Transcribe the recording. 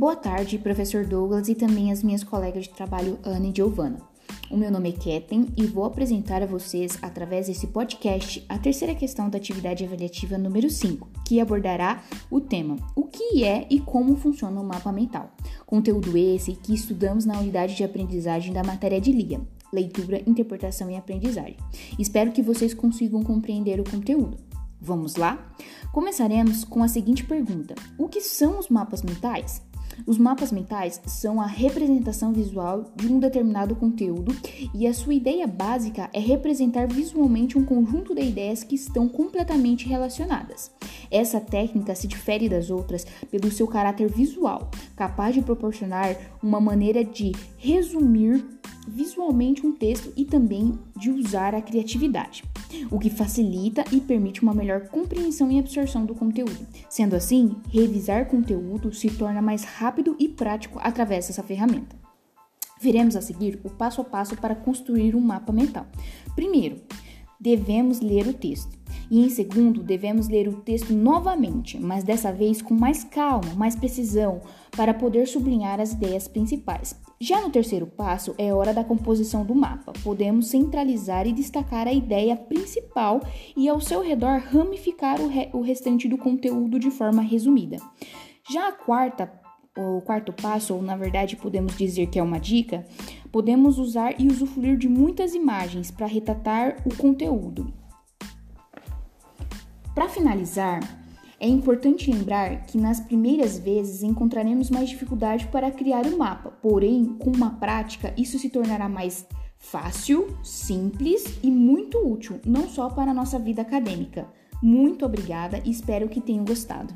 Boa tarde, professor Douglas e também as minhas colegas de trabalho Ana e Giovana. O meu nome é Keten e vou apresentar a vocês, através desse podcast, a terceira questão da atividade avaliativa número 5, que abordará o tema O que é e como funciona o mapa mental. Conteúdo esse que estudamos na unidade de aprendizagem da matéria de LIA, Leitura, Interpretação e Aprendizagem. Espero que vocês consigam compreender o conteúdo. Vamos lá? Começaremos com a seguinte pergunta: O que são os mapas mentais? Os mapas mentais são a representação visual de um determinado conteúdo e a sua ideia básica é representar visualmente um conjunto de ideias que estão completamente relacionadas. Essa técnica se difere das outras pelo seu caráter visual, capaz de proporcionar uma maneira de resumir visualmente um texto e também de usar a criatividade, o que facilita e permite uma melhor compreensão e absorção do conteúdo. Sendo assim, revisar conteúdo se torna mais rápido e prático através dessa ferramenta. Veremos a seguir o passo a passo para construir um mapa mental. Primeiro, devemos ler o texto. E em segundo, devemos ler o texto novamente, mas dessa vez com mais calma, mais precisão, para poder sublinhar as ideias principais. Já no terceiro passo, é hora da composição do mapa. Podemos centralizar e destacar a ideia principal e, ao seu redor, ramificar o, re o restante do conteúdo de forma resumida. Já a quarta o quarto passo, ou na verdade podemos dizer que é uma dica, podemos usar e usufruir de muitas imagens para retratar o conteúdo. Para finalizar, é importante lembrar que nas primeiras vezes encontraremos mais dificuldade para criar o um mapa, porém, com uma prática, isso se tornará mais fácil, simples e muito útil, não só para a nossa vida acadêmica. Muito obrigada e espero que tenham gostado.